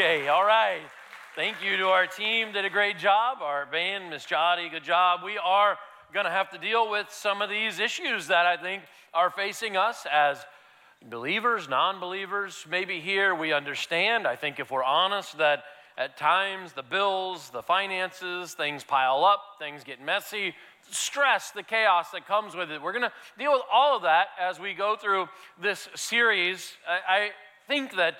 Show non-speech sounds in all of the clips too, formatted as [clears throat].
Okay, all right. Thank you to our team, did a great job. Our band, Miss Jotty, good job. We are going to have to deal with some of these issues that I think are facing us as believers, non believers. Maybe here we understand. I think if we're honest, that at times the bills, the finances, things pile up, things get messy, stress, the chaos that comes with it. We're going to deal with all of that as we go through this series. I, I think that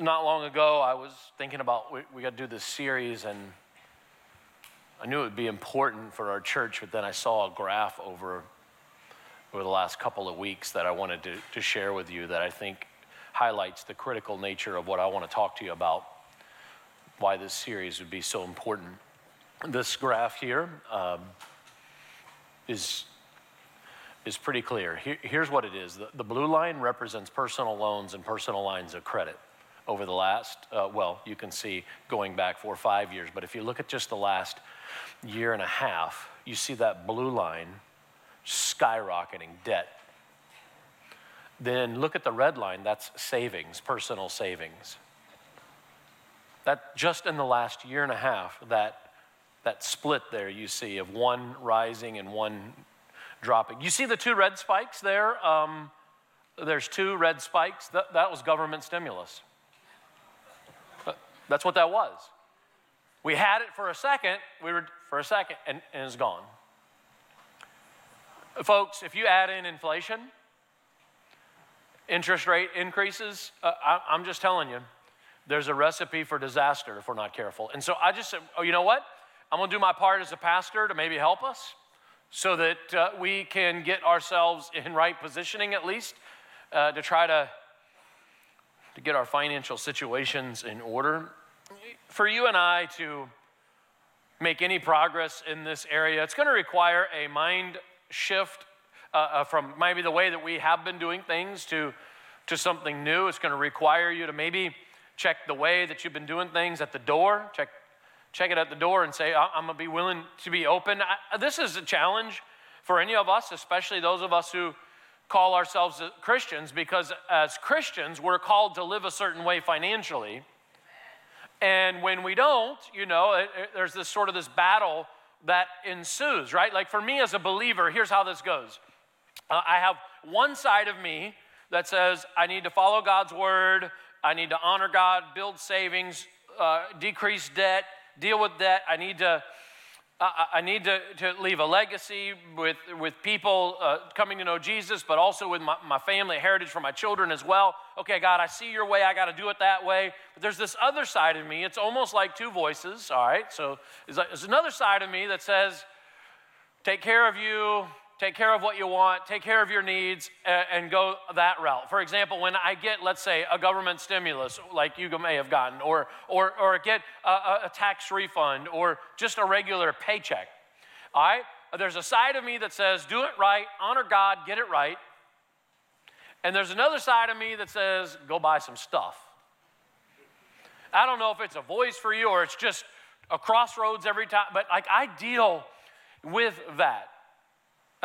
not long ago, I was thinking about we, we got to do this series, and I knew it would be important for our church, but then I saw a graph over, over the last couple of weeks that I wanted to, to share with you that I think highlights the critical nature of what I want to talk to you about, why this series would be so important. This graph here um, is is pretty clear. Here, here's what it is the, the, blue line represents personal loans and personal lines of credit over the last, uh, well, you can see going back four or five years, but if you look at just the last year and a half, you see that blue line skyrocketing debt. Then look at the red line, that's savings, personal savings. That just in the last year and a half, that, that split there you see of one rising and one dropping. You see the two red spikes there? Um, there's two red spikes. That, was government stimulus. That's what that was. We had it for a second, we were for a second, and, and it's gone. Folks, if you add in inflation, interest rate increases, uh, I, I'm just telling you, there's a recipe for disaster if we're not careful. And so I just said, oh, you know what? I'm going to do my part as a pastor to maybe help us so that uh, we can get ourselves in right positioning at least uh, to try to to get our financial situations in order. For you and I to make any progress in this area, it's going to require a mind shift uh, uh, from maybe the way that we have been doing things to, to something new. It's going to require you to maybe check the way that you've been doing things at the door, check, check it at the door and say, I'm going to be willing to be open. I, this is a challenge for any of us, especially those of us who call ourselves Christians because as Christians, we're called to live a certain way financially. And when we don't, you know, it, it, there's this sort of this battle that ensues, right? Like for me as a believer, here's how this goes. Uh, I have one side of me that says I need to follow God's word, I need to honor God, build savings, uh, decrease debt, deal with debt. I need to I, need to, to leave a legacy with, with people uh, coming to know Jesus, but also with my, my family, heritage for my children as well. Okay, God, I see your way. I got to do it that way. But there's this other side of me. It's almost like two voices, all right? So there's another side of me that says, take care of you, take care of what you want, take care of your needs, and go that route. For example, when I get, let's say, a government stimulus like you may have gotten, or, or, or get a, a tax refund, or just a regular paycheck, all right? There's a side of me that says, do it right, honor God, get it right. And there's another side of me that says, go buy some stuff. I don't know if it's a voice for you or it's just a crossroads every time, but like I deal with that.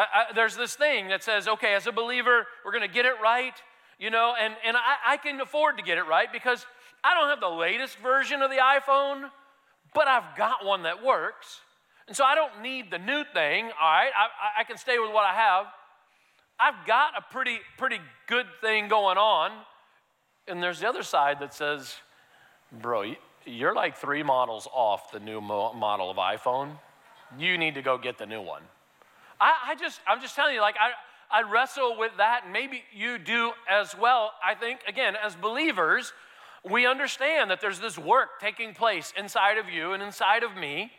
I, there's this thing that says, okay, as a believer, we're going to get it right, you know, and, and I, I can afford to get it right because I don't have the latest version of the iPhone, but I've got one that works. And so I don't need the new thing, all right? I, I can stay with what I have. I've got a pretty, pretty good thing going on. And there's the other side that says, bro, you're like three models off the new model of iPhone. You need to go get the new one. I, I just, I'm just telling you, like, I, I wrestle with that, and maybe you do as well. I think, again, as believers, we understand that there's this work taking place inside of you and inside of me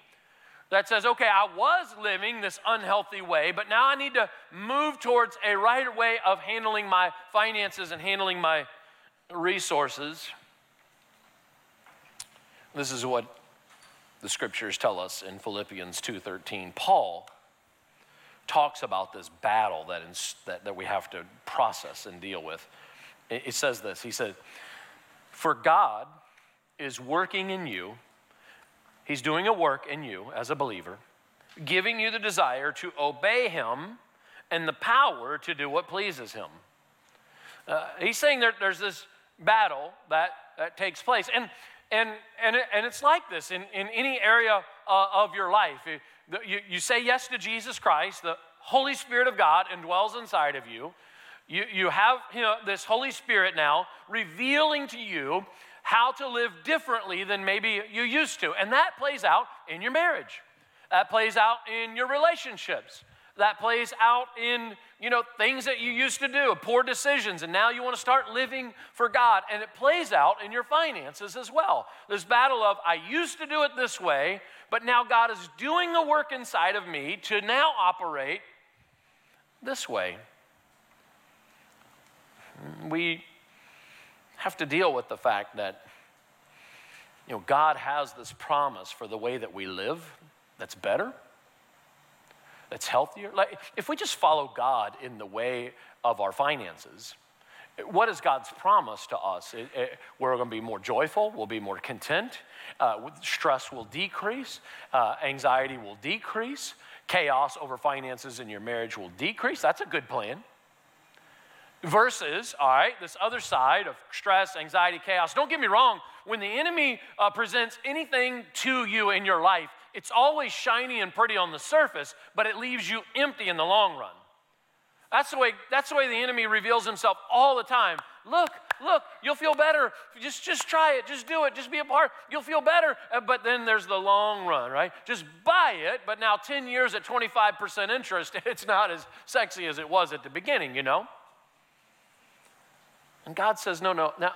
that says, okay, I was living this unhealthy way, but now I need to move towards a right way of handling my finances and handling my resources. This is what the scriptures tell us in Philippians 2:13. Paul talks about this battle that, that, that we have to process and deal with. It, it says this He said, For God is working in you, He's doing a work in you as a believer, giving you the desire to obey Him and the power to do what pleases Him. Uh, he's saying that there's this battle that that takes place. And, and, and, and it's like this in, in any area uh, of your life. You, you say yes to Jesus Christ, the Holy Spirit of God indwells inside of you. You, you have you know, this Holy Spirit now revealing to you how to live differently than maybe you used to. And that plays out in your marriage, that plays out in your relationships, that plays out in you know things that you used to do poor decisions and now you want to start living for god. And it plays out in your finances as well. This battle of i used to do it this way but now god is doing the work inside of me to now operate this way. We have to deal with the fact that you know god has this promise for the way that we live that's better that's healthier? Like, if we just follow God in the way of our finances, what is God's promise to us? It, it, we're going to be more joyful, we'll be more content, uh, stress will decrease, uh, anxiety will decrease, chaos over finances in your marriage will decrease. That's a good plan. Versus, all right, this other side of stress, anxiety, chaos. Don't get me wrong, when the enemy uh, presents anything to you in your life, it's always shiny and pretty on the surface, but it leaves you empty in the long run. That's the way, that's the, way the enemy reveals himself all the time. Look, look, you'll feel better. Just, just try it. Just do it. Just be a part. You'll feel better. Uh, but then there's the long run, right? Just buy it, but now 10 years at 25% interest, [laughs] it's not as sexy as it was at the beginning, you know? And God says, no, no, now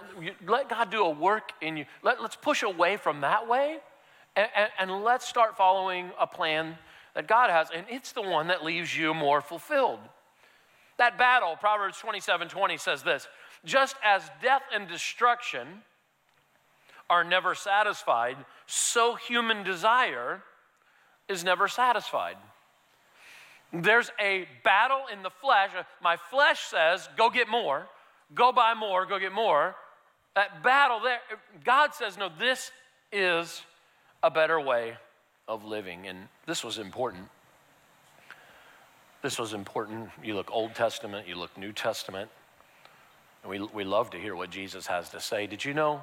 let God do a work in you. Let, let's push away from that way and, and, and let's start following a plan that God has, and it's the one that leaves you more fulfilled. That battle, Proverbs 27 20 says this just as death and destruction are never satisfied, so human desire is never satisfied. There's a battle in the flesh. Uh, my flesh says, go get more, go buy more, go get more. That battle there, God says, no, this is a better way of living. And this was important. This was important. You look Old Testament, you look New Testament. And we, we love to hear what Jesus has to say. Did you know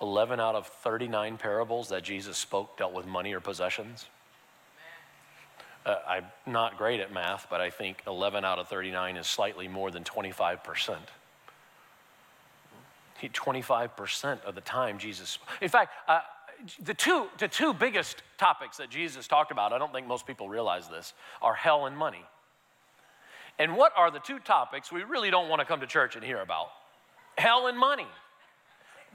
11 out of 39 parables that Jesus spoke dealt with money or possessions? Uh, I'm not great at math, but I think 11 out of 39 is slightly more than 25%. 25% of the time Jesus, in fact, uh, the two, the two biggest topics that Jesus talked about, I don't think most people realize this, are hell and money. And what are the two topics we really don't want to come to church and hear about? Hell and money.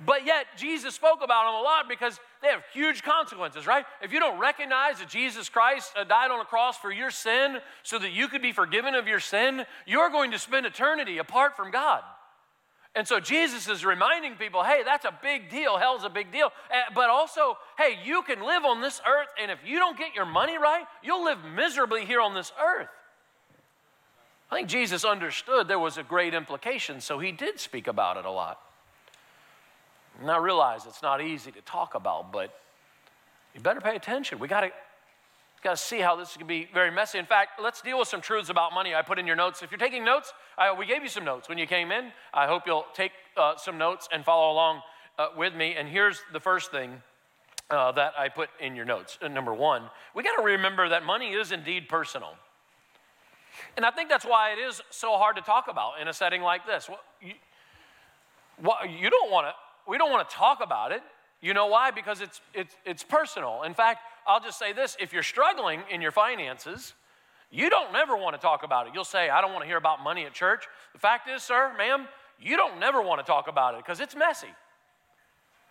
But yet, Jesus spoke about them a lot because they have huge consequences, right? If you don't recognize that Jesus Christ uh, died on a cross for your sin so that you could be forgiven of your sin, you're going to spend eternity apart from God. And so Jesus is reminding people, hey, that's a big deal. Hell's a big deal. Eh, but also, hey, you can live on this earth, and if you don't get your money right, you'll live miserably here on this earth. I think Jesus understood there was a great implication, so he did speak about it a lot. And I realize it's not easy to talk about, but you better pay attention. We got to got to see how this can be very messy. In fact, let's deal with some truths about money I put in your notes. If you're taking notes, I, we gave you some notes when you came in. I hope you'll take uh, some notes and follow along uh, with me. And here's the first thing uh, that I put in your notes. Uh, number one, we got to remember that money is indeed personal. And I think that's why it is so hard to talk about in a setting like this. Well, you, well, you don't want to, we don't want to talk about it. You know why? Because it's, it's, it's personal. In fact, I'll just say this if you're struggling in your finances, you don't never want to talk about it. You'll say, I don't want to hear about money at church. The fact is, sir, ma'am, you don't never want to talk about it because it's messy.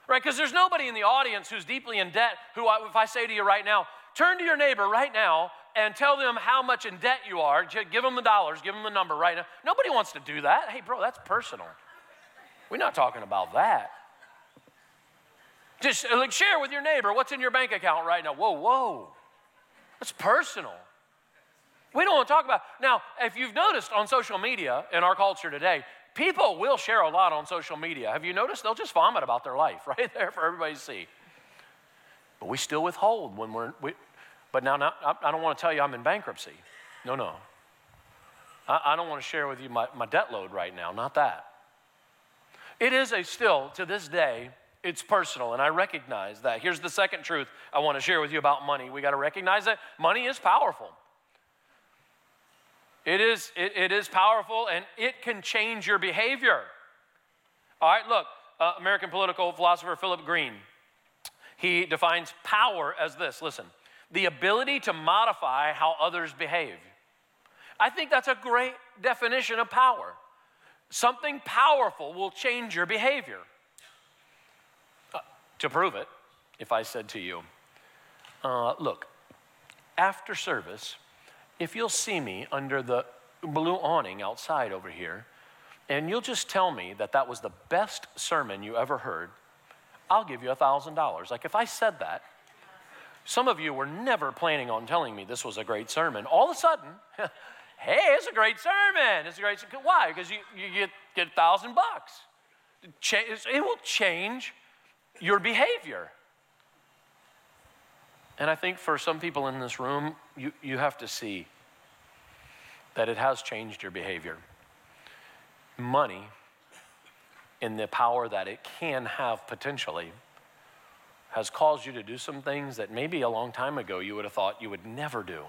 Right? Because there's nobody in the audience who's deeply in debt who, if I say to you right now, turn to your neighbor right now and tell them how much in debt you are, give them the dollars, give them the number right now. Nobody wants to do that. Hey, bro, that's personal. We're not talking about that. Just uh, like share with your neighbor what's in your bank account right now. Whoa, whoa. That's personal. We don't want to talk about. Now, if you've noticed on social media in our culture today, people will share a lot on social media. Have you noticed? They'll just vomit about their life [laughs] right there for everybody to see. But we still withhold when we're. We, but now, not, I don't want to tell you I'm in bankruptcy. No, no. I, I don't want to share with you my, my debt load right now. Not that. It is a still, to this day, it's personal, and I recognize that. Here's the second truth I want to share with you about money. We got to recognize that money is powerful. It is, it, it is powerful and it can change your behavior. All right, look, uh, American political philosopher Philip Green, he defines power as this listen, the ability to modify how others behave. I think that's a great definition of power. Something powerful will change your behavior. To prove it, if I said to you, uh, look, after service, if you'll see me under the blue awning outside over here, and you'll just tell me that that was the best sermon you ever heard, I'll give you a $1,000. Like if I said that, some of you were never planning on telling me this was a great sermon. All of a sudden, [laughs] hey, it's a great sermon. It's a great Why? Because you, you get, get a thousand bucks. It will change your behavior. And I think for some people in this room, you, you have to see that it has changed your behavior. Money, and the power that it can have potentially, has caused you to do some things that maybe a long time ago you would have thought you would never do.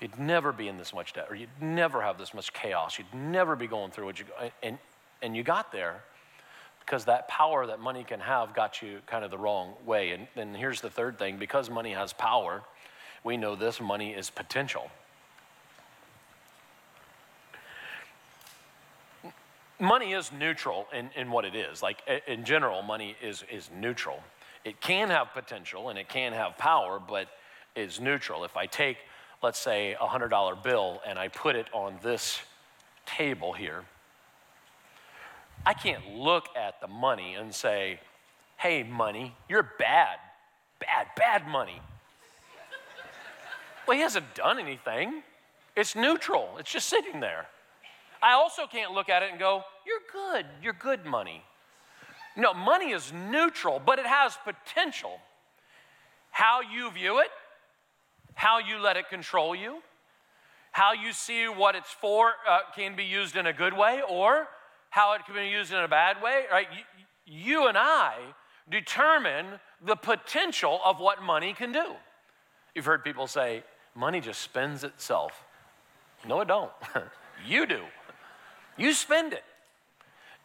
You'd never be in this much debt, or you'd never have this much chaos. You'd never be going through what you and and you got there because that power that money can have got you kind of the wrong way. And then here's the third thing: because money has power, we know this money is potential. Money is neutral in, in what it is. Like in general, money is, is neutral. It can have potential and it can have power, but is neutral. If I take let's say, a $100 bill and I put it on this table here, I can't look at the money and say, hey, money, you're bad, bad, bad money. well, he hasn't done anything. It's neutral, it's just sitting there. I also can't look at it and go, you're good, you're good money. No, money is neutral, but it has potential. How you view it how you let it control you, how you see what it's for uh, can be used in a good way or how it can be used in a bad way, right? You, you and I determine the potential of what money can do. You've heard people say, money just spends itself. No, it don't. [laughs] you do. You spend it.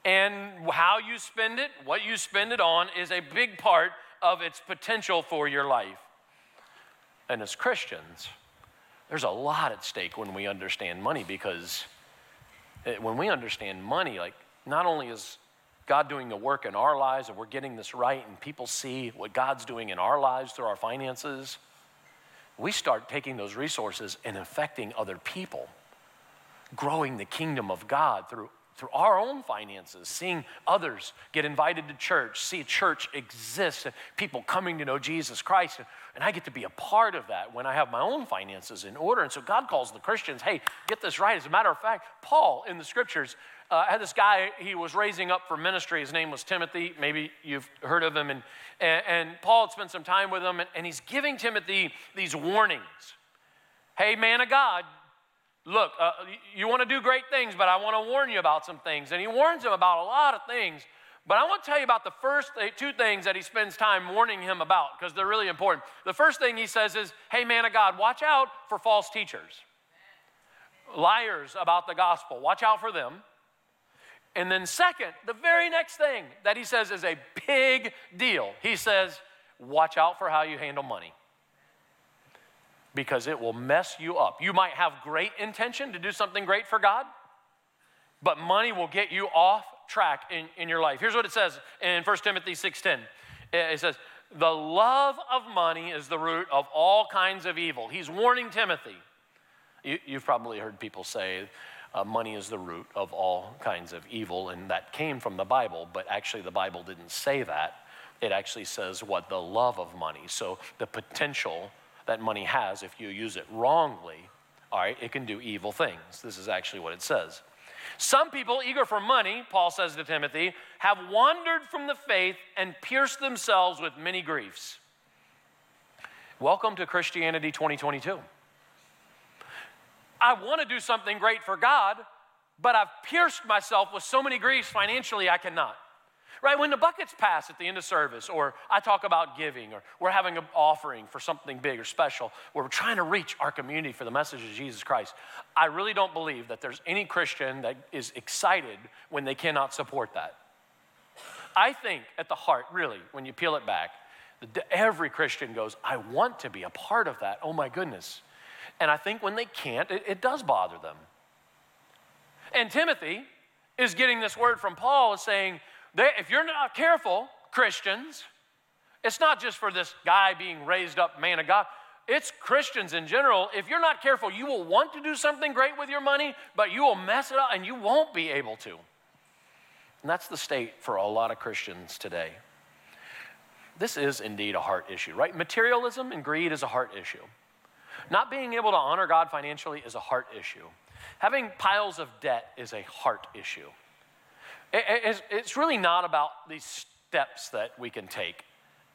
And how you spend it, what you spend it on, is a big part of its potential for your life. And as Christians, there's a lot at stake when we understand money because Eh, when we understand money, like not only is God doing the work in our lives and we're getting this right, and people see what God's doing in our lives through our finances, we start taking those resources and affecting other people, growing the kingdom of God through through our own finances, seeing others get invited to church, see a church exist, and people coming to know Jesus Christ. And I get to be a part of that when I have my own finances in order. And so God calls the Christians, hey, get this right. As a matter of fact, Paul in the scriptures uh, had this guy he was raising up for ministry. His name was Timothy. Maybe you've heard of him. And, and, and Paul had spent some time with him, and, and he's giving Timothy these warnings. Hey, man of God, Look, uh, you want to do great things, but I want to warn you about some things. And he warns him about a lot of things. But I want to tell you about the first two things that he spends time warning him about because they're really important. The first thing he says is, Hey, man of God, watch out for false teachers, liars about the gospel. Watch out for them. And then, second, the very next thing that he says is a big deal. He says, Watch out for how you handle money because it will mess you up. You might have great intention to do something great for God, but money will get you off track in, in your life. Here's what it says in 1 Timothy 6:10. It says, "The love of money is the root of all kinds of evil." He's warning Timothy. You, have probably heard people say, uh, money is the root of all kinds of evil, and that came from the Bible, but actually the Bible didn't say that. It actually says what? The love of money. So the potential that money has if you use it wrongly, all right, it can do evil things. This is actually what it says. Some people, eager for money, Paul says to Timothy, have wandered from the faith and pierced themselves with many griefs. Welcome to Christianity 2022. I want to do something great for God, but I've pierced myself with so many griefs financially I cannot. Right? When the buckets pass at the end of service, or I talk about giving, or we're having an offering for something big or special, where we're trying to reach our community for the message of Jesus Christ, I really don't believe that there's any Christian that is excited when they cannot support that. I think at the heart, really, when you peel it back, every Christian goes, I want to be a part of that. Oh my goodness. And I think when they can't, it, it does bother them. And Timothy is getting this word from Paul saying, if you're not careful, Christians, it's not just for this guy being raised up man of God. It's Christians in general. If you're not careful, you will want to do something great with your money, but you will mess it up and you won't be able to. And that's the state for a lot of Christians today. This is indeed a heart issue, right? Materialism and greed is a heart issue. Not being able to honor God financially is a heart issue. Having piles of debt is a heart issue. It's really not about these steps that we can take.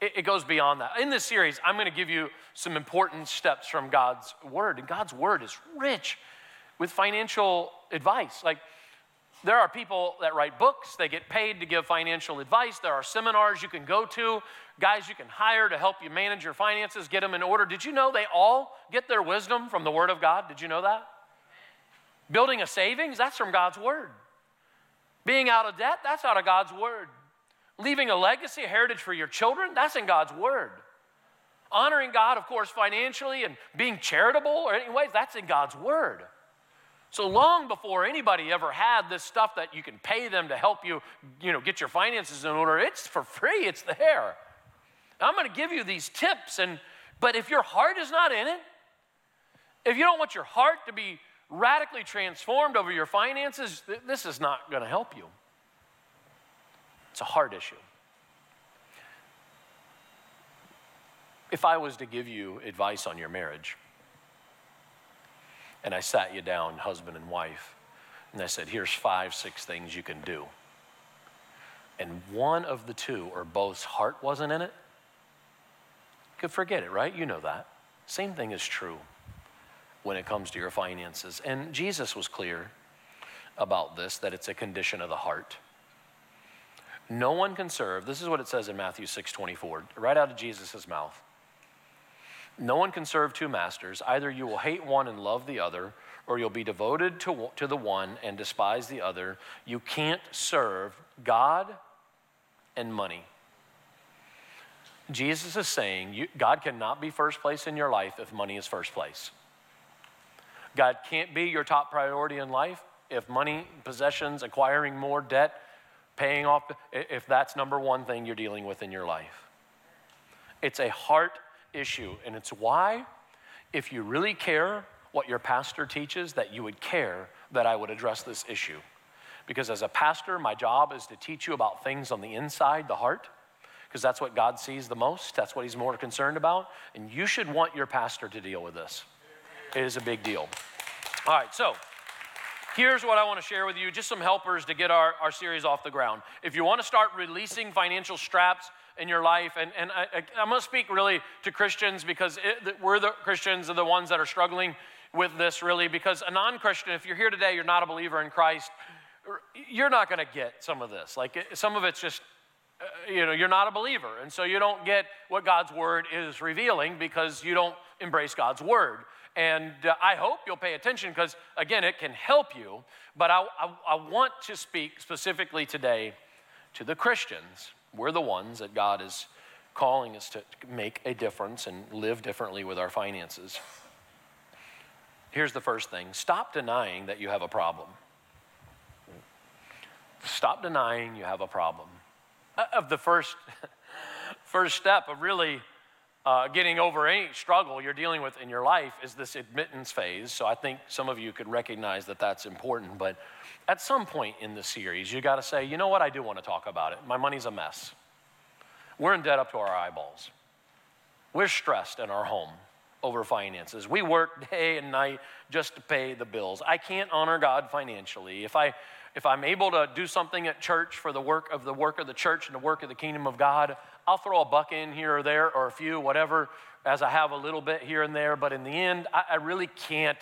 It goes beyond that. In this series, I'm going to give you some important steps from God's Word. And God's Word is rich with financial advice. Like, there are people that write books, they get paid to give financial advice. There are seminars you can go to, guys you can hire to help you manage your finances, get them in order. Did you know they all get their wisdom from the Word of God? Did you know that? Building a savings, that's from God's Word. Being out of debt, that's out of God's Word. Leaving a legacy, a heritage for your children, that's in God's Word. Honoring God, of course, financially and being charitable or anyways, that's in God's Word. So long before anybody ever had this stuff that you can pay them to help you, you know, get your finances in order, it's for free, it's there. I'm going to give you these tips and but if your heart is not in it, if you don't want your heart to be radically transformed over your finances, this is not going to help you. It's a hard issue. If I was to give you advice on your marriage, and I sat you down, husband and wife, and I said, here's five, six things you can do. And one of the two or both's heart wasn't in it, you could forget it, right? You know that. Same thing is true when it comes to your finances. And Jesus was clear about this that it's a condition of the heart. No one can serve. This is what it says in Matthew 6 24, right out of Jesus' mouth. No one can serve two masters. Either you will hate one and love the other, or you'll be devoted to, to the one and despise the other. You can't serve God and money. Jesus is saying you, God cannot be first place in your life if money is first place. God can't be your top priority in life if money, possessions, acquiring more debt, paying off, if that's number one thing you're dealing with in your life. It's a heart issue, and it's why, if you really care what your pastor teaches, that you would care that I would address this issue. Because as a pastor, my job is to teach you about things on the inside, the heart, because that's what God sees the most. That's what He's more concerned about. And you should want your pastor to deal with this. It is a big deal. All right, so here's what I want to share with you just some helpers to get our, our series off the ground. If you want to start releasing financial straps in your life, and, and I, am going to speak really to Christians because it, we're the Christians are the ones that are struggling with this really. Because a non Christian, if you're here today, you're not a believer in Christ, you're not going to get some of this. Like some of it's just uh, you know, you're not a believer. And so you don't get what God's word is revealing because you don't embrace God's word. And uh, I hope you'll pay attention because, again, it can help you. But I, I, I want to speak specifically today to the Christians. We're the ones that God is calling us to make a difference and live differently with our finances. Here's the first thing stop denying that you have a problem. Stop denying you have a problem. Uh, of the first, [laughs] first step of really uh, getting over any struggle you're dealing with in your life is this admittance phase. So I think some of you could recognize that that's important. But at some point in the series, you got to say, you know what, I do want to talk about it. My money's a mess. We're in debt up to our eyeballs. We're stressed in our home over finances. We work day and night just to pay the bills. I can't honor God financially. If I if I'm able to do something at church for the work of the work of the church and the work of the kingdom of God, I'll throw a buck in here or there or a few, whatever, as I have a little bit here and there. But in the end, I, I really can't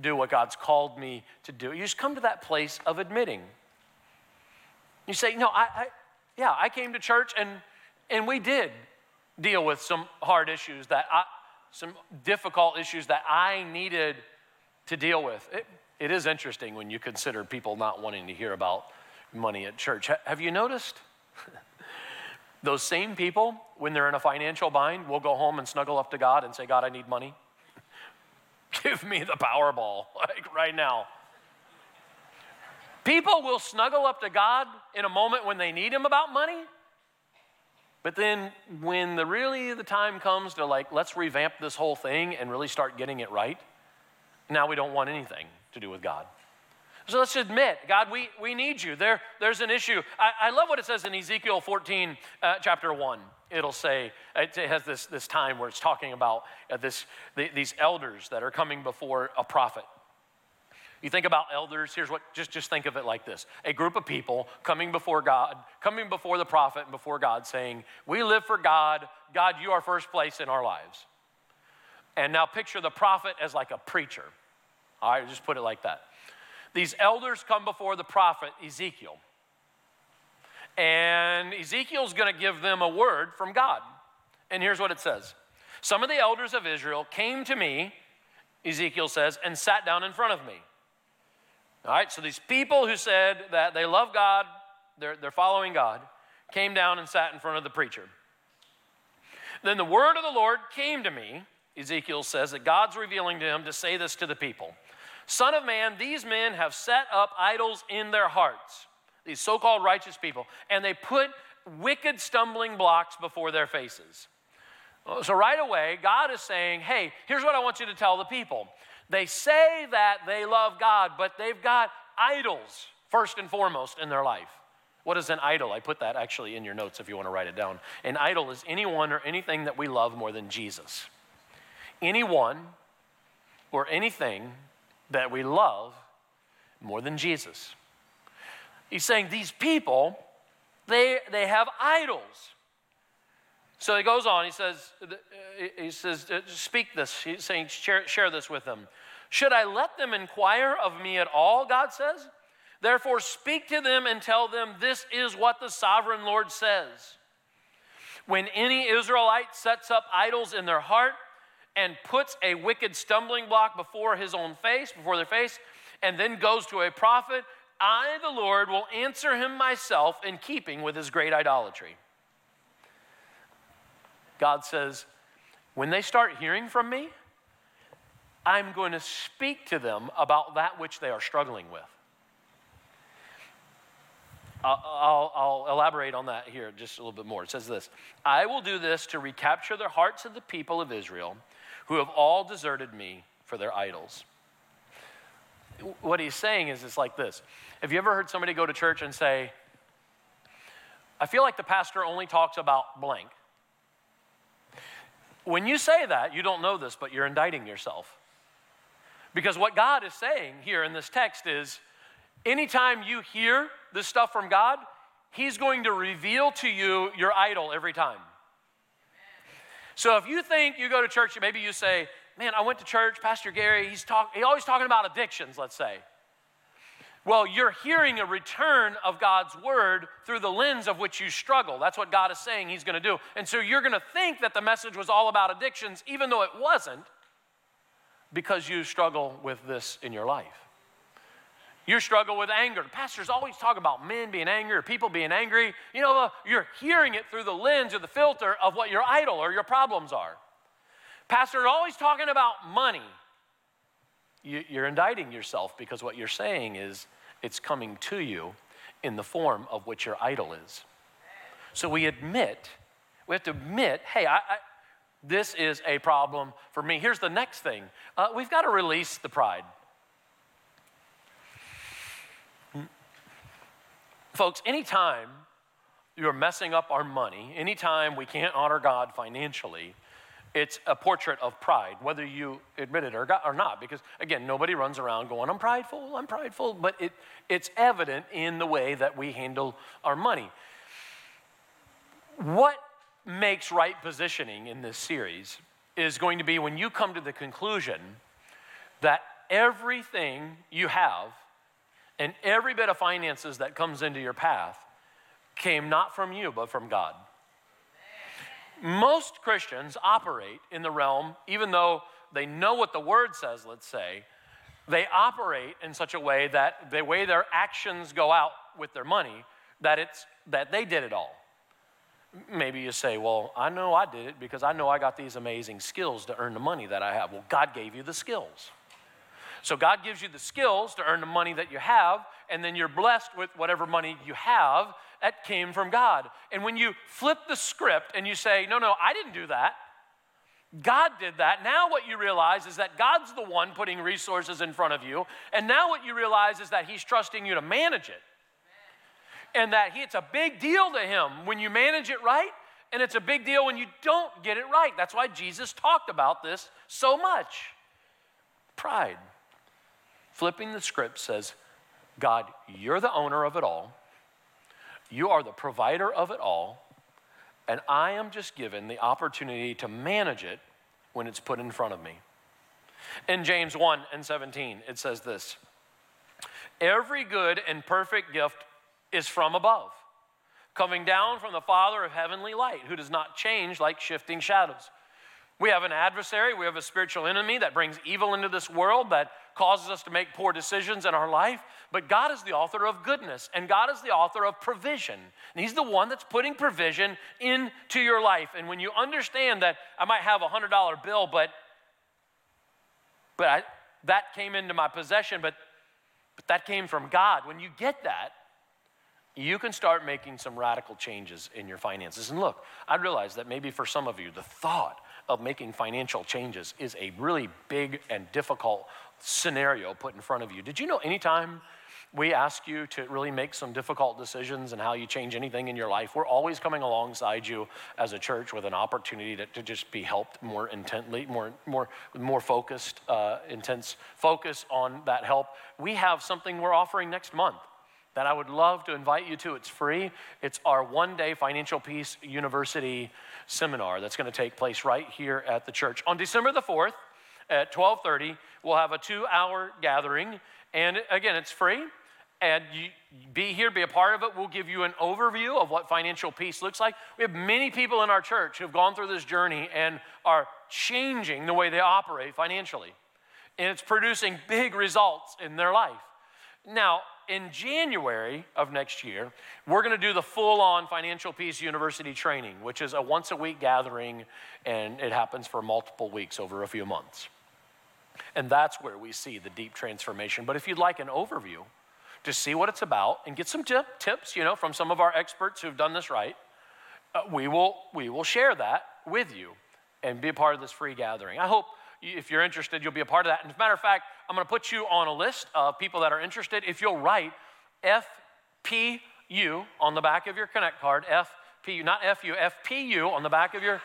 do what God's called me to do. You just come to that place of admitting. You say, no, I, I yeah, I came to church and, and we did deal with some hard issues that I, some difficult issues that I needed to deal with. It, it is interesting when you consider people not wanting to hear about money at church. Have you noticed? [laughs] Those same people, when they're in a financial bind, will go home and snuggle up to God and say, God, I need money. [laughs] Give me the Powerball, [laughs] like right now. People will snuggle up to God in a moment when they need Him about money. But then when the really the time comes to like, let's revamp this whole thing and really start getting it right, now we don't want anything to do with God. So let's admit, God, we, we need you. There, there's an issue. I, I love what it says in Ezekiel 14, uh, chapter 1. It'll say, it has this, this time where it's talking about uh, this, the, these elders that are coming before a prophet. You think about elders, here's what, just, just think of it like this a group of people coming before God, coming before the prophet and before God, saying, We live for God. God, you are first place in our lives. And now picture the prophet as like a preacher. All right, just put it like that. These elders come before the prophet Ezekiel. And Ezekiel's going to give them a word from God. And here's what it says Some of the elders of Israel came to me, Ezekiel says, and sat down in front of me. All right, so these people who said that they love God, they're, they're following God, came down and sat in front of the preacher. Then the word of the Lord came to me, Ezekiel says, that God's revealing to him to say this to the people Son of man, these men have set up idols in their hearts, these so called righteous people, and they put wicked stumbling blocks before their faces. Oh, so, right away, God is saying, Hey, here's what I want you to tell the people. They say that they love God, but they've got idols first and foremost in their life. What is an idol? I put that actually in your notes if you want to write it down. An idol is anyone or anything that we love more than Jesus. Anyone or anything that we love more than Jesus. He's saying these people, they, they have idols. So he goes on, he says, he says, uh, speak this. He's saying, share, share this with them. Should I let them inquire of me at all, God says? Therefore, speak to them and tell them this is what the sovereign Lord says. When any Israelite sets up idols in their heart and puts a wicked stumbling block before his own face, before their face, and then goes to a prophet, I, the Lord, will answer him myself in keeping with his great idolatry. God says, when they start hearing from me, I'm going to speak to them about that which they are struggling with. I'll, I'll, elaborate on that here just a little bit more. It says this I will do this to recapture the hearts of the people of Israel who have all deserted me for their idols. What he's saying is it's like this Have you ever heard somebody go to church and say, I feel like the pastor only talks about blank? When you say that, you don't know this, but you're indicting yourself. Because what God is saying here in this text is anytime you hear this stuff from God, He's going to reveal to you your idol every time. So if you think you go to church, maybe you say, Man, I went to church, Pastor Gary, he's, talk, he's always talking about addictions, let's say. Well, you're hearing a return of God's word through the lens of which you struggle. That's what God is saying He's going to do. And so you're going to think that the message was all about addictions, even though it wasn't, because you struggle with this in your life. You struggle with anger. Pastors always talk about men being angry or people being angry. You know, you're hearing it through the lens or the filter of what your idol or your problems are. Pastors always talking about money. You're indicting yourself because what you're saying is it's coming to you in the form of what your idol is. So we admit, we have to admit, hey, I, I, this is a problem for me. Here's the next thing uh, we've got to release the pride. Folks, anytime you're messing up our money, anytime we can't honor God financially, it's a portrait of pride, whether you admit it or, not. Because again, nobody runs around going, I'm prideful, I'm prideful, but it, it's evident in the way that we handle our money. What makes right positioning in this series is going to be when you come to the conclusion that everything you have and every bit of finances that comes into your path came not from you, but from God. Most Christians operate in the realm, even though they know what the word says, let's say, they operate in such a way that the way their actions go out with their money, that it's that they did it all. Maybe you say, Well, I know I did it because I know I got these amazing skills to earn the money that I have. Well, God gave you the skills. So God gives you the skills to earn the money that you have, and then you're blessed with whatever money you have that came from God. And when you flip the script and you say, No, no, I didn't do that. God did that. Now, what you realize is that God's the one putting resources in front of you. And now, what you realize is that He's trusting you to manage it. And that he, it's a big deal to Him when you manage it right, and it's a big deal when you don't get it right. That's why Jesus talked about this so much. Pride. Flipping the script says, God, you're the owner of it all, you are the provider of it all. And I am just given the opportunity to manage it when it's put in front of me. In James 1 and 17, it says this Every good and perfect gift is from above, coming down from the Father of heavenly light, who does not change like shifting shadows. We have an adversary, we have a spiritual enemy that brings evil into this world, that causes us to make poor decisions in our life. But God is the author of goodness, and God is the author of provision. And He's the one that's putting provision into your life. And when you understand that I might have a $100 bill, but, but I, that came into my possession, but, but that came from God, when you get that, you can start making some radical changes in your finances. And look, I realize that maybe for some of you, the thought of making financial changes is a really big and difficult scenario put in front of you. Did you know anytime we ask you to really make some difficult decisions and how you change anything in your life, we're always coming alongside you as a church with an opportunity to, to just be helped more intently, more, more, more focused, uh, intense focus on that help. We have something we're offering next month that I would love to invite you to. It's free. It's our one-day Financial Peace University seminar that's going to take place right here at the church on December the 4th at 12:30. We'll have a 2-hour gathering and again, it's free. And you be here, be a part of it. We'll give you an overview of what financial peace looks like. We have many people in our church who've gone through this journey and are changing the way they operate financially. And it's producing big results in their life. Now, in January of next year, we're going to do the full on Financial Peace University training, which is a once a week gathering, and it happens for multiple weeks over a few months. And that's where we see the deep transformation. But if you'd like an overview to see what it's about and get some tip, tips, you know, from some of our experts who've done this right, uh, we, will, we will share that with you and be a part of this free gathering. I hope if you're interested, you'll be a part of that. And as a matter of fact, I'm going to put you on a list of people that are interested. If you'll write FPU on the back of your Connect card, FPU, not FU, FPU on the back of your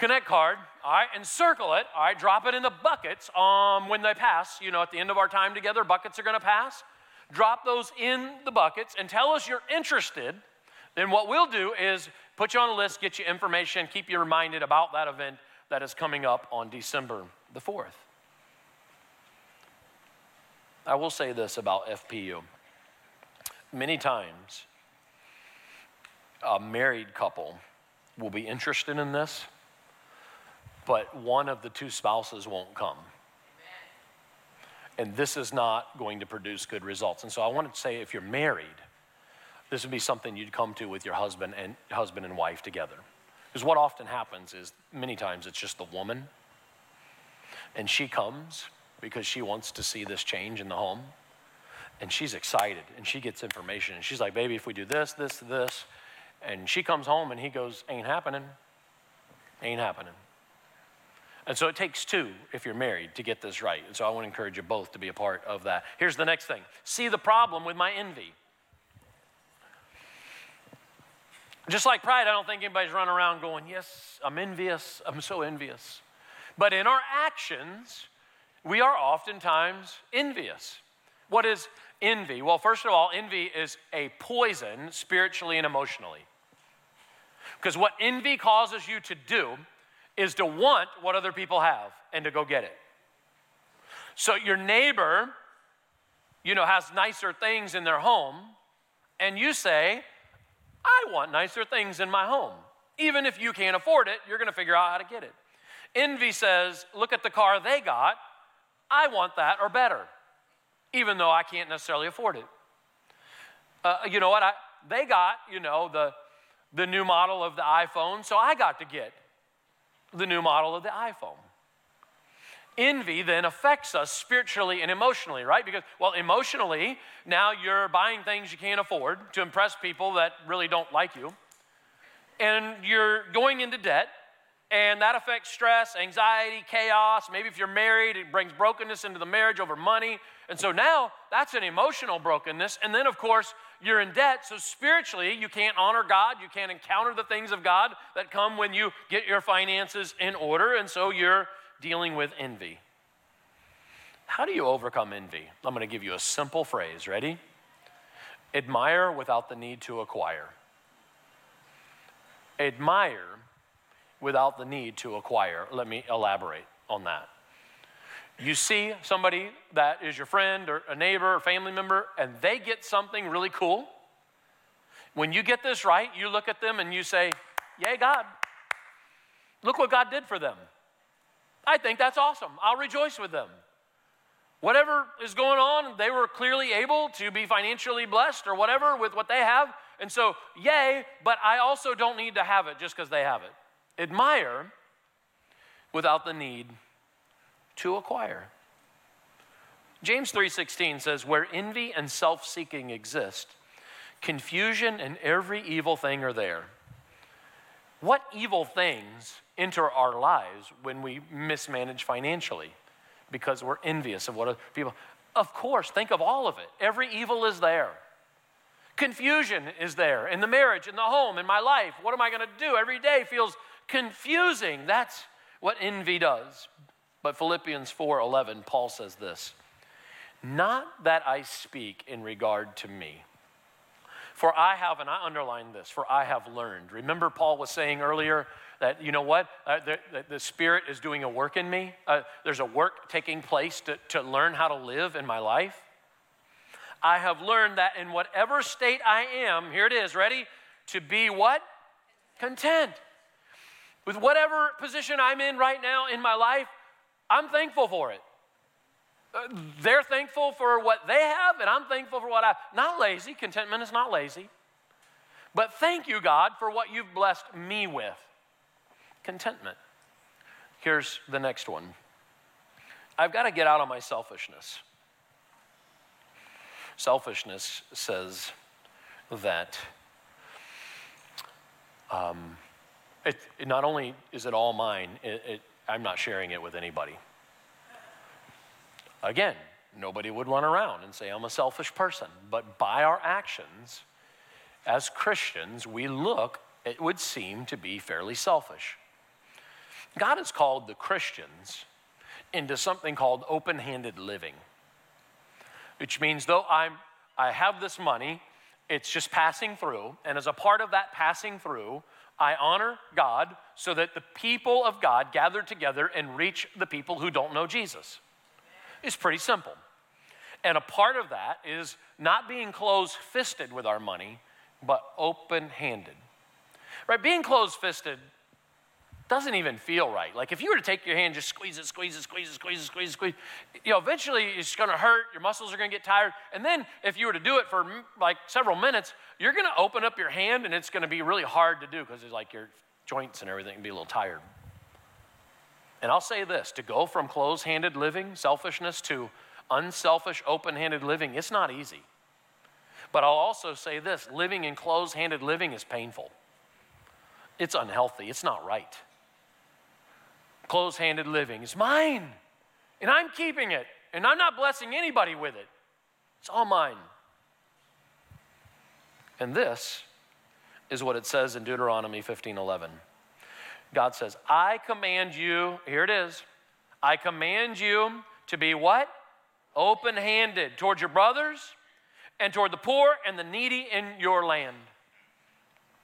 Connect card, all right, and circle it, all right, drop it in the buckets um, when they pass. You know, at the end of our time together, buckets are going to pass. Drop those in the buckets and tell us you're interested. Then what we'll do is put you on a list, get you information, keep you reminded about that event that is coming up on December the 4th. I will say this about FPU. Many times, a married couple will be interested in this, but one of the two spouses won't come. And this is not going to produce good results. And so I want to say if you're married, this would be something you'd come to with your husband and husband and wife together. Because what often happens is many times it's just the woman, and she comes because she wants to see this change in the home. And she's excited and she gets information. And she's like, baby, if we do this, this, this. And she comes home and he goes, ain't happening. Ain't happening. And so it takes two, if you're married, to get this right. And so I want to encourage you both to be a part of that. Here's the next thing see the problem with my envy. Just like pride, I don't think anybody's running around going, Yes, I'm envious. I'm so envious. But in our actions, we are oftentimes envious. What is envy? Well, first of all, envy is a poison spiritually and emotionally. Because what envy causes you to do is to want what other people have and to go get it. So your neighbor, you know, has nicer things in their home, and you say, I want nicer things in my home. Even if you can't afford it, you're going to figure out how to get it. Envy says, Look at the car they got. I want that or better, even though I can't necessarily afford it. Uh, you know what? I, they got, you know, the, the new model of the iPhone, so I got to get the new model of the iPhone. Envy then affects us spiritually and emotionally, right? Because, well, emotionally, now you're buying things you can't afford to impress people that really don't like you. And you're going into debt, and that affects stress, anxiety, chaos. Maybe if you're married, it brings brokenness into the marriage over money. And so now that's an emotional brokenness. And then, of course, you're in debt. So spiritually, you can't honor God. You can't encounter the things of God that come when you get your finances in order. And so you're dealing with envy. How do you overcome envy? I'm going to give you a simple phrase. Ready? Admire without the need to acquire. Admire without the need to acquire. Let me elaborate on that. You see somebody that is your friend or a neighbor or family member, and they get something really cool. When you get this right, you look at them and you say, Yay, God. Look what God did for them. I think that's awesome. I'll rejoice with them. Whatever is going on, they were clearly able to be financially blessed or whatever with what they have. And so, yay, but I also don't need to have it just because they have it. Admire without the need to acquire. James 3:16 says where envy and self-seeking exist, confusion and every evil thing are there. What evil things enter our lives when we mismanage financially because we're envious of what other people. Of course, think of all of it. Every evil is there. Confusion is there in the marriage, in the home, in my life. What am I going to do? Every day feels confusing. That's what envy does. But Philippians 4:11 Paul says this, "Not that I speak in regard to me, for I have and I underline this, for I have learned." Remember Paul was saying earlier, that, you know what, uh, the, the, Spirit is doing a work in me. Uh, there's a work taking place to, to learn how to live in my life. I have learned that in whatever state I am, here it is, ready? To be what? Content. With whatever position I'm in right now in my life, I'm thankful for it. Uh, they're thankful for what they have, and I'm thankful for what I. Not lazy. Contentment is not lazy. But thank you, God, for what you've blessed me with contentment. Here's the next one I've got to get out of my selfishness. Selfishness says that um, it, it not only is it all mine, it, I'm not sharing it with anybody. Again, nobody would run around and say, I'm a selfish person. But by our actions, as Christians, we look, it would seem to be fairly selfish. God has called the Christians into something called open handed living, which means though I'm, I have this money, it's just passing through, and as a part of that passing through, I honor God so that the people of God gather together and reach the people who don't know Jesus. It's pretty simple. And a part of that is not being close fisted with our money, but open handed. Right? Being closed fisted doesn't even feel right. Like if you were to take your hand, just squeeze it, squeeze it, squeeze it, squeeze it, squeeze it, squeeze, it, you know, eventually it's to hurt. Your muscles are to get tired. And then if you were to do it for mm, like several minutes, you're to open up your hand and it's to be really hard to do because it's like your joints and everything can be a little tired. And I'll say this to go from close handed living, selfishness, to unselfish, open handed living, it's not easy. But I'll also say this living in close handed living is painful, it's unhealthy, it's not right close handed living. It's mine, and I'm keeping it, and I'm not blessing anybody with it. It's all mine. And this is what it says in Deuteronomy 15 11. God says, I command you, here it is, I command you to be what? Open handed toward your brothers and toward the poor and the needy in your land.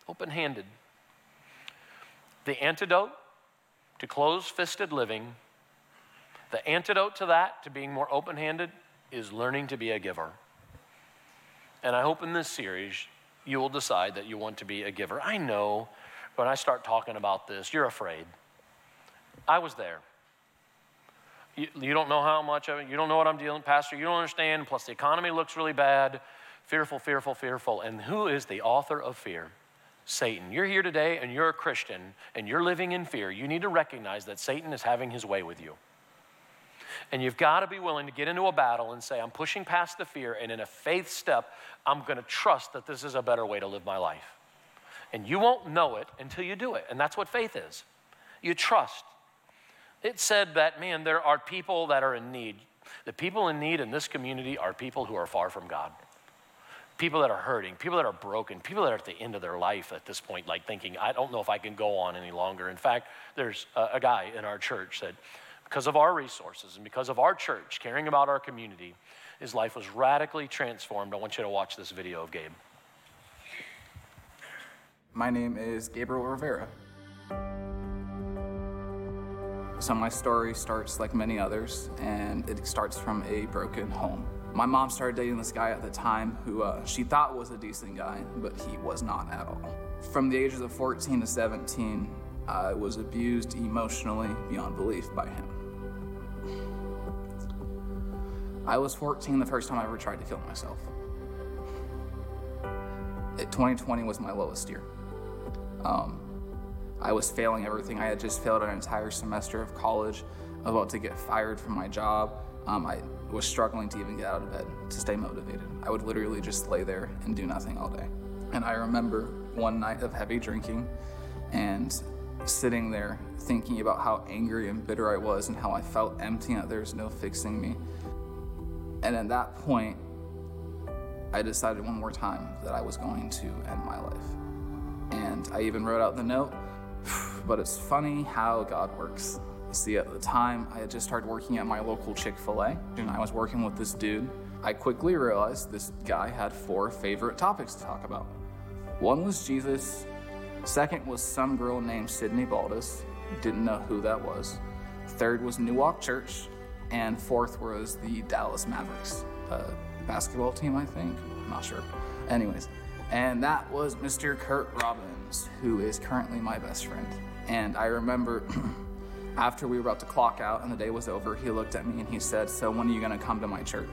Open handed. The antidote to closed fisted living, The antidote to that, to being more open handed, is learning to be a giver. And I hope in this series, you will decide that you want to be a giver. I know when I start talking about this, you're afraid. I was there. You, you don't know how much of it, you don't know what I'm dealing, Pastor, you don't understand. Plus, the economy looks really bad. Fearful, fearful, fearful. And who is the author of fear? Satan. You're here today and you're a Christian and you're living in fear. You need to recognize that Satan is having his way with you. And you've got to be willing to get into a battle and say, I'm pushing past the fear, and in a faith step, I'm going to trust that this is a better way to live my life. And you won't know it until you do it. And that's what faith is you trust. It said that, man, there are people that are in need. The people in need in this community are people who are far from God people that are hurting, people that are broken, people that are at the end of their life at this point, like thinking, I don't know if I can go on any longer. In fact, there's a, a guy in our church that, because of our resources and because of our church caring about our community, his life was radically transformed. I want you to watch this video of Gabe. My name is Gabriel Rivera. So, my story starts like many others, and it starts from a broken home. My mom started dating this guy at the time who uh, she thought was a decent guy, but he was not at all. From the ages of 14 to 17, I was abused emotionally beyond belief by him. I was 14 the first time I ever tried to kill myself. It, 2020 was my lowest year. Um, I was failing everything. I had just failed an entire semester of college, about to get fired from my job. Um, I was struggling to even get out of bed to stay motivated. I would literally just lay there and do nothing all day. And I remember one night of heavy drinking and sitting there thinking about how angry and bitter I was and how I felt empty and that there's no fixing me. And at that point, I decided one more time that I was going to end my life. And I even wrote out the note, [sighs] but it's funny how God works. See, at the time, I had just started working at my local Chick fil A, and I was working with this dude. I quickly realized this guy had four favorite topics to talk about. One was Jesus, second was some girl named Sydney Baldus, didn't know who that was. Third was New Walk Church, and fourth was the Dallas Mavericks, a basketball team, I think. I'm not sure. Anyways, and that was Mr. Kurt Robbins, who is currently my best friend. And I remember [clears throat] After we were about to clock out and the day was over, he looked at me and he said, So when are you going to come to my church?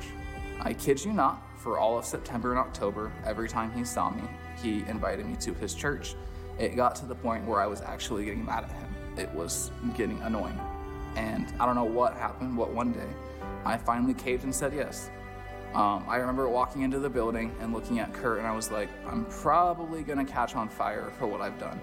I kid you not, for all of September and October, every time he saw me, he invited me to his church. It got to the point where I was actually getting mad at him. It was getting annoying. And I don't know what happened, but one day I finally caved and said yes. Um, I remember walking into the building and looking at Kurt, and I was like, I'm probably gonna catch on fire for what I've done.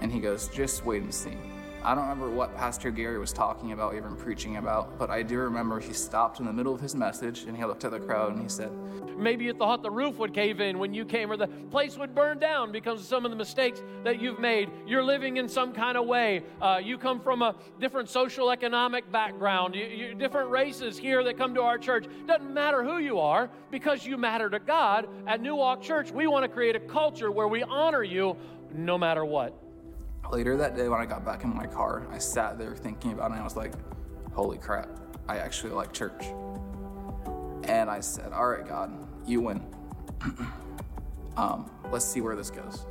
And he goes, Just wait and see. I don't remember what Pastor Gary was talking about, even preaching about, but I do remember he stopped in the middle of his message and he looked at the crowd and he said, Maybe you thought the roof would cave in when you came or the place would burn down because of some of the mistakes that you've made. You're living in some kind of way. Uh, you come from a different social economic background, you, you, different races here that come to our church. Doesn't matter who you are because you matter to God. At New Walk Church, we want to create a culture where we honor you no matter what. Later that day, when I got back in my car, I sat there thinking about it and I was like, holy crap, I actually like church. And I said, all right, God, you win. [clears throat] um, let's see where this goes.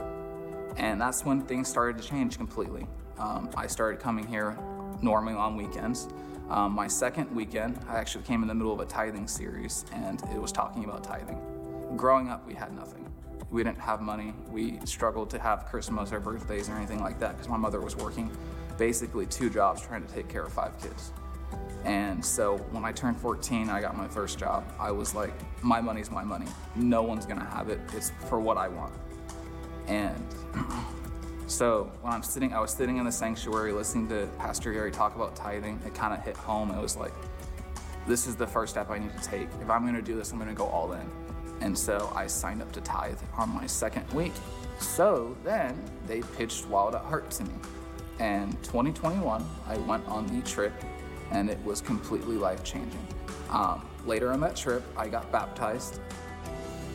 And that's when things started to change completely. Um, I started coming here normally on weekends. Um, my second weekend, I actually came in the middle of a tithing series and it was talking about tithing. Growing up, we had nothing we didn't have money. We struggled to have Christmas or birthdays or anything like that because my mother was working basically two jobs trying to take care of five kids. And so when I turned 14, I got my first job. I was like, my money's my money. No one's gonna have it. It's for what I want. And [clears throat] so when I'm sitting, I was sitting in the sanctuary listening to Pastor Gary talk about tithing. It kind of hit home. It was like, this is the first step I need to take. If I'm gonna do this, I'm gonna go all in. And so I signed up to tithe on my second week. So then they pitched Wild at Heart to me. And 2021, I went on the trip and it was completely life changing. Um, later on that trip, I got baptized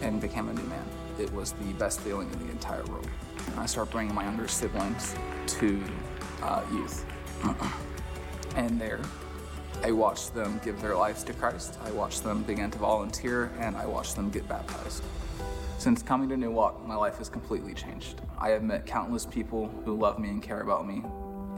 and became a new man. It was the best feeling in the entire world. And I started bringing my younger siblings to uh, youth. [clears throat] and there, I watched them give their lives to Christ. I watched them begin to volunteer, and I watched them get baptized. Since coming to New Walk, my life has completely changed. I have met countless people who love me and care about me,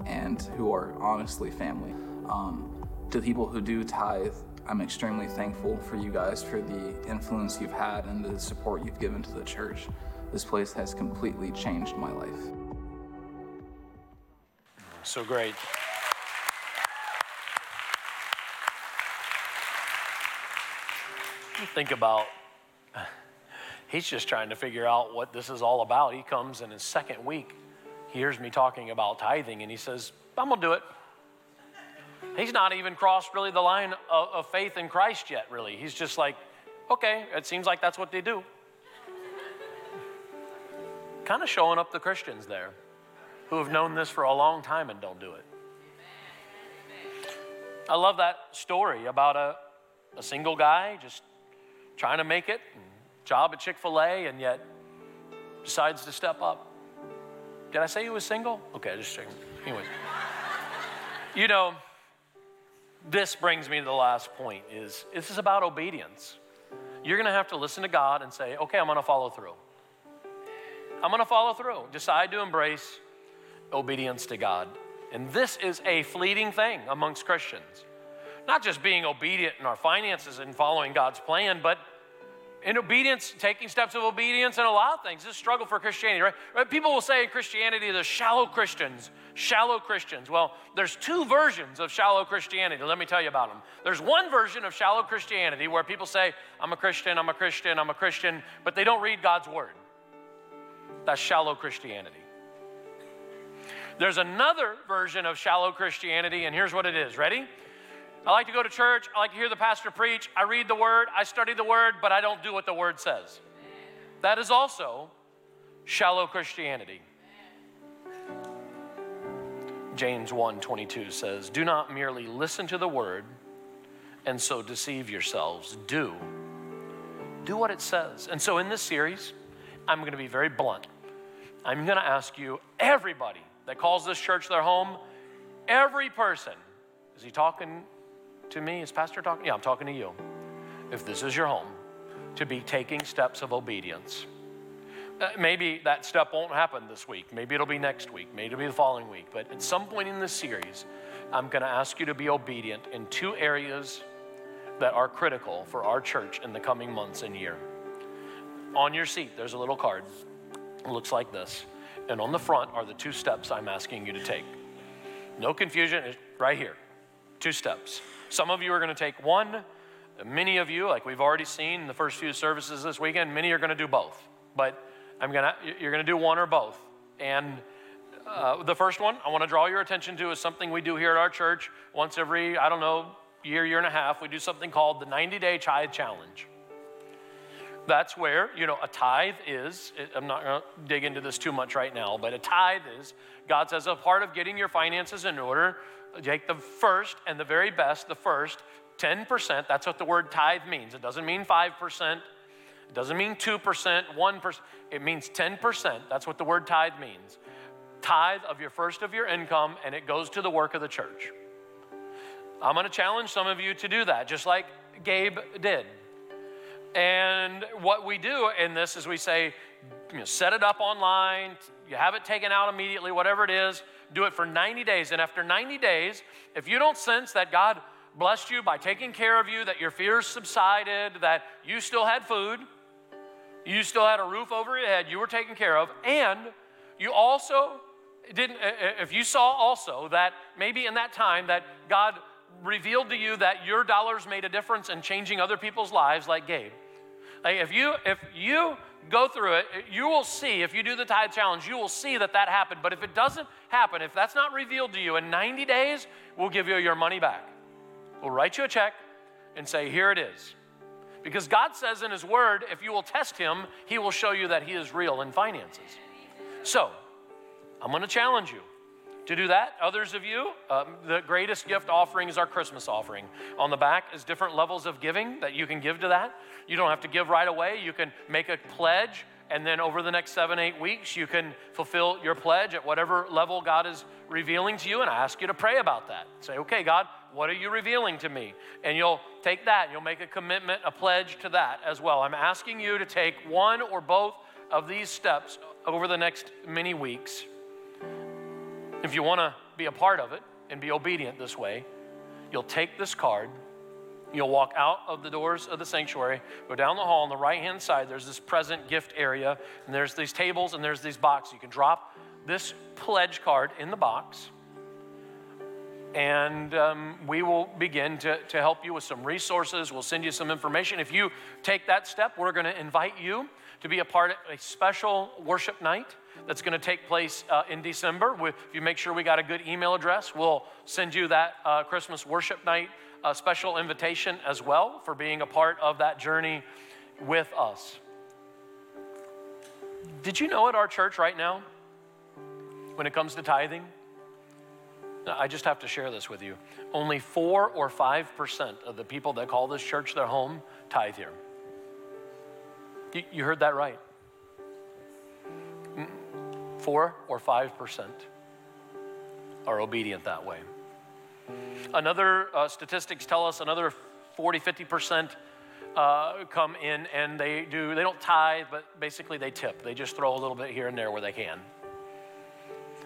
and who are honestly family. Um, to people who do tithe, I'm extremely thankful for you guys for the influence you've had and the support you've given to the church. This place has completely changed my life. So great. Think about, he's just trying to figure out what this is all about. He comes in his second week, he hears me talking about tithing, and he says, I'm gonna do it. He's not even crossed really the line of, of faith in Christ yet, really. He's just like, okay, it seems like that's what they do. kind of showing up the Christians there who have known this for a long time and don't do it. I love that story about a, a single guy just trying to make it, job at Chick fil A, and yet decides to step up. Did I say he was single? Okay, I just checking. Anyways, you know, this brings me to the last point is this is about obedience. You're going to have to listen to God and say, okay, I'm going to follow through. I'm going to follow through. Decide to embrace obedience to God. And this is a fleeting thing amongst Christians. Not just being obedient in our finances and following God's plan, but in obedience, taking steps of obedience in a lot of things. This struggle for Christianity, right? right? People will say in Christianity, there's shallow Christians, shallow Christians. Well, there's two versions of shallow Christianity. Let me tell you about them. There's one version of shallow Christianity where people say, I'm a Christian, I'm a Christian, I'm a Christian, but they don't read God's word. That's shallow Christianity. There's another version of shallow Christianity, and here's what it is. Ready? I like to go to church. I like to hear the pastor preach. I read the word. I study the word, but I don't do what the word says. That is also shallow Christianity. James 1:22 says, "Do not merely listen to the word and so deceive yourselves. Do do what it says." And so in this series, I'm going to be very blunt. I'm going to ask you everybody that calls this church their home, every person, is he talking to me? Is Pastor talking? Yeah, I'm talking to you. If this is your home, to be taking steps of obedience. Uh, maybe that step won't happen this week. Maybe it'll be next week. Maybe it'll be the following week. But at some point in this series, I'm going to ask you to be obedient in two areas that are critical for our church in the coming months and year. On your seat, there's a little card. It looks like this. And on the front are the two steps I'm asking you to take. No confusion, it's right here. Two steps. Some of you are going to take one. Many of you, like we've already seen in the first few services this weekend, many are going to do both. But I'm gonna, you're going to do one or both. And uh, the first one I want to draw your attention to is something we do here at our church once every, I don't know, year, year and a half. We do something called the 90 Day Tithe Challenge. That's where, you know, a tithe is, I'm not going to dig into this too much right now, but a tithe is, God says, a part of getting your finances in order take the first and the very best, the first, 10%. That's what the word tithe means. It doesn't mean 5%. It doesn't mean 2%, 1%. It means 10%. That's what the word tithe means. Tithe of your first of your income, and it goes to the work of the church. I'm going to challenge some of you to do that, just like Gabe did. And what we do in this is we say, you know, set it up online, you have it taken out immediately, whatever it is, do it for 90 days. And after 90 days, if you don't sense that God blessed you by taking care of you, that your fears subsided, that you still had food, you still had a roof over your head, you were taken care of, and you also didn't, if you saw also that maybe in that time that God revealed to you that your dollars made a difference in changing other people's lives, like Gabe. Like if you if you go through it, you will see, if you do the tithe challenge, you will see that that happened. But if it doesn't happen, if that's not revealed to you in 90 days, we'll give you your money back. We'll write you a check and say, here it is. Because God says in His Word, if you will test Him, He will show you that He is real in finances. So, I'm going to challenge you to do that. Others of you, um, the greatest gift offering is our Christmas offering. On the back is different levels of giving that you can give to that. You don't have to give right away. You can make a pledge And then over the next seven, eight weeks, you can fulfill your pledge at whatever level God is revealing to you. And I ask you to pray about that. Say, okay, God, what are you revealing to me? And you'll take that, you'll make a commitment, a pledge to that as well. I'm asking you to take one or both of these steps over the next many weeks. If you want to be a part of it and be obedient this way, you'll take this card You'll walk out of the doors of the sanctuary, go down the hall on the right hand side. There's this present gift area, and there's these tables and there's these boxes. You can drop this pledge card in the box, and um, we will begin to, to help you with some resources. We'll send you some information. If you take that step, we're going to invite you to be a part of a special worship night that's going to take place uh, in December. If you make sure we got a good email address, we'll send you that uh, Christmas worship night a special invitation as well for being a part of that journey with us. Did you know at our church right now, when it comes to tithing, I just have to share this with you. Only 4 or 5% of the people that call this church their home tithe here. You, you heard that right. 4 or 5% are obedient that way. Another uh, statistics tell us another 40, 50% uh, come in and they do, they don't tithe, but basically they tip. They just throw a little bit here and there where they can.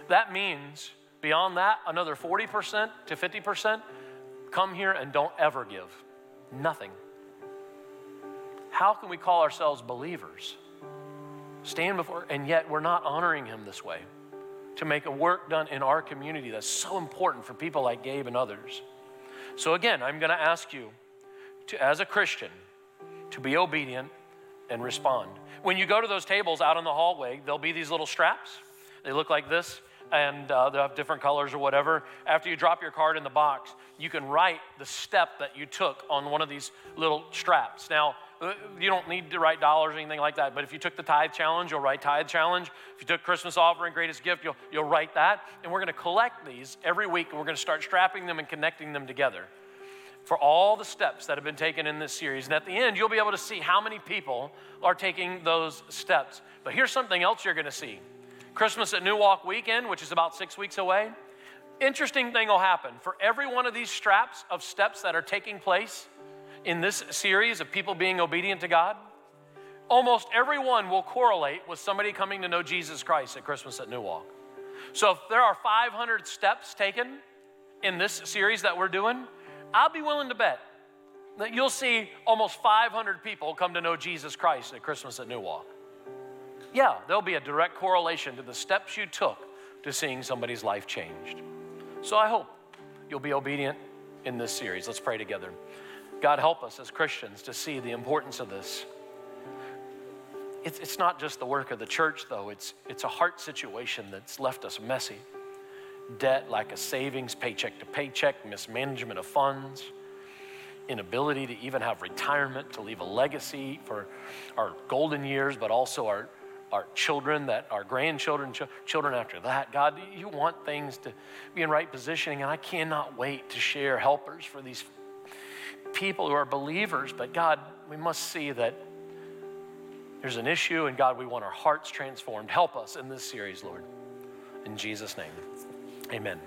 That means beyond that, another 40% to 50% come here and don't ever give. Nothing. How can we call ourselves believers? Stand before, and yet we're not honoring Him this way to make a work done in our community that's so important for people like Gabe and others. So, again, I'm going to ask you to, as a Christian, to be obedient and respond. When you go to those tables out in the hallway, there'll be these little straps. They look like this, and uh, they'll have different colors or whatever. After you drop your card in the box, you can write the step that you took on one of these little straps. Now, Uh, you don't need to write dollars or anything like that, but if you took the tithe challenge, you'll write tithe challenge. If you took Christmas offering, greatest gift, you'll, you'll write that. And we're going to collect these every week, and we're going to start strapping them and connecting them together for all the steps that have been taken in this series. And at the end, you'll be able to see how many people are taking those steps. But here's something else you're going to see Christmas at New Walk weekend, which is about six weeks away. Interesting thing will happen. For every one of these straps of steps that are taking place, in this series of people being obedient to God, almost everyone will correlate with somebody coming to know Jesus Christ at Christmas at New Walk. So if there are 500 steps taken in this series that we're doing, I'll be willing to bet that you'll see almost 500 people come to know Jesus Christ at Christmas at New Walk. Yeah, there'll be a direct correlation to the steps you took to seeing somebody's life changed. So I hope you'll be obedient in this series. Let's pray together. God, help us as Christians to see the importance of this. It's, it's not just the work of the church, though, it's, it's a heart situation that's left us messy. Debt, like a savings, paycheck to paycheck, mismanagement of funds, inability to even have retirement, to leave a legacy for our golden years, but also our, our children, that our grandchildren, ch- children after that. God, you want things to be in right positioning, and I cannot wait to share helpers for these people who are believers, but God, we must see that there's an issue, and God, we want our hearts transformed. Help us in this series, Lord. In Jesus' name, amen.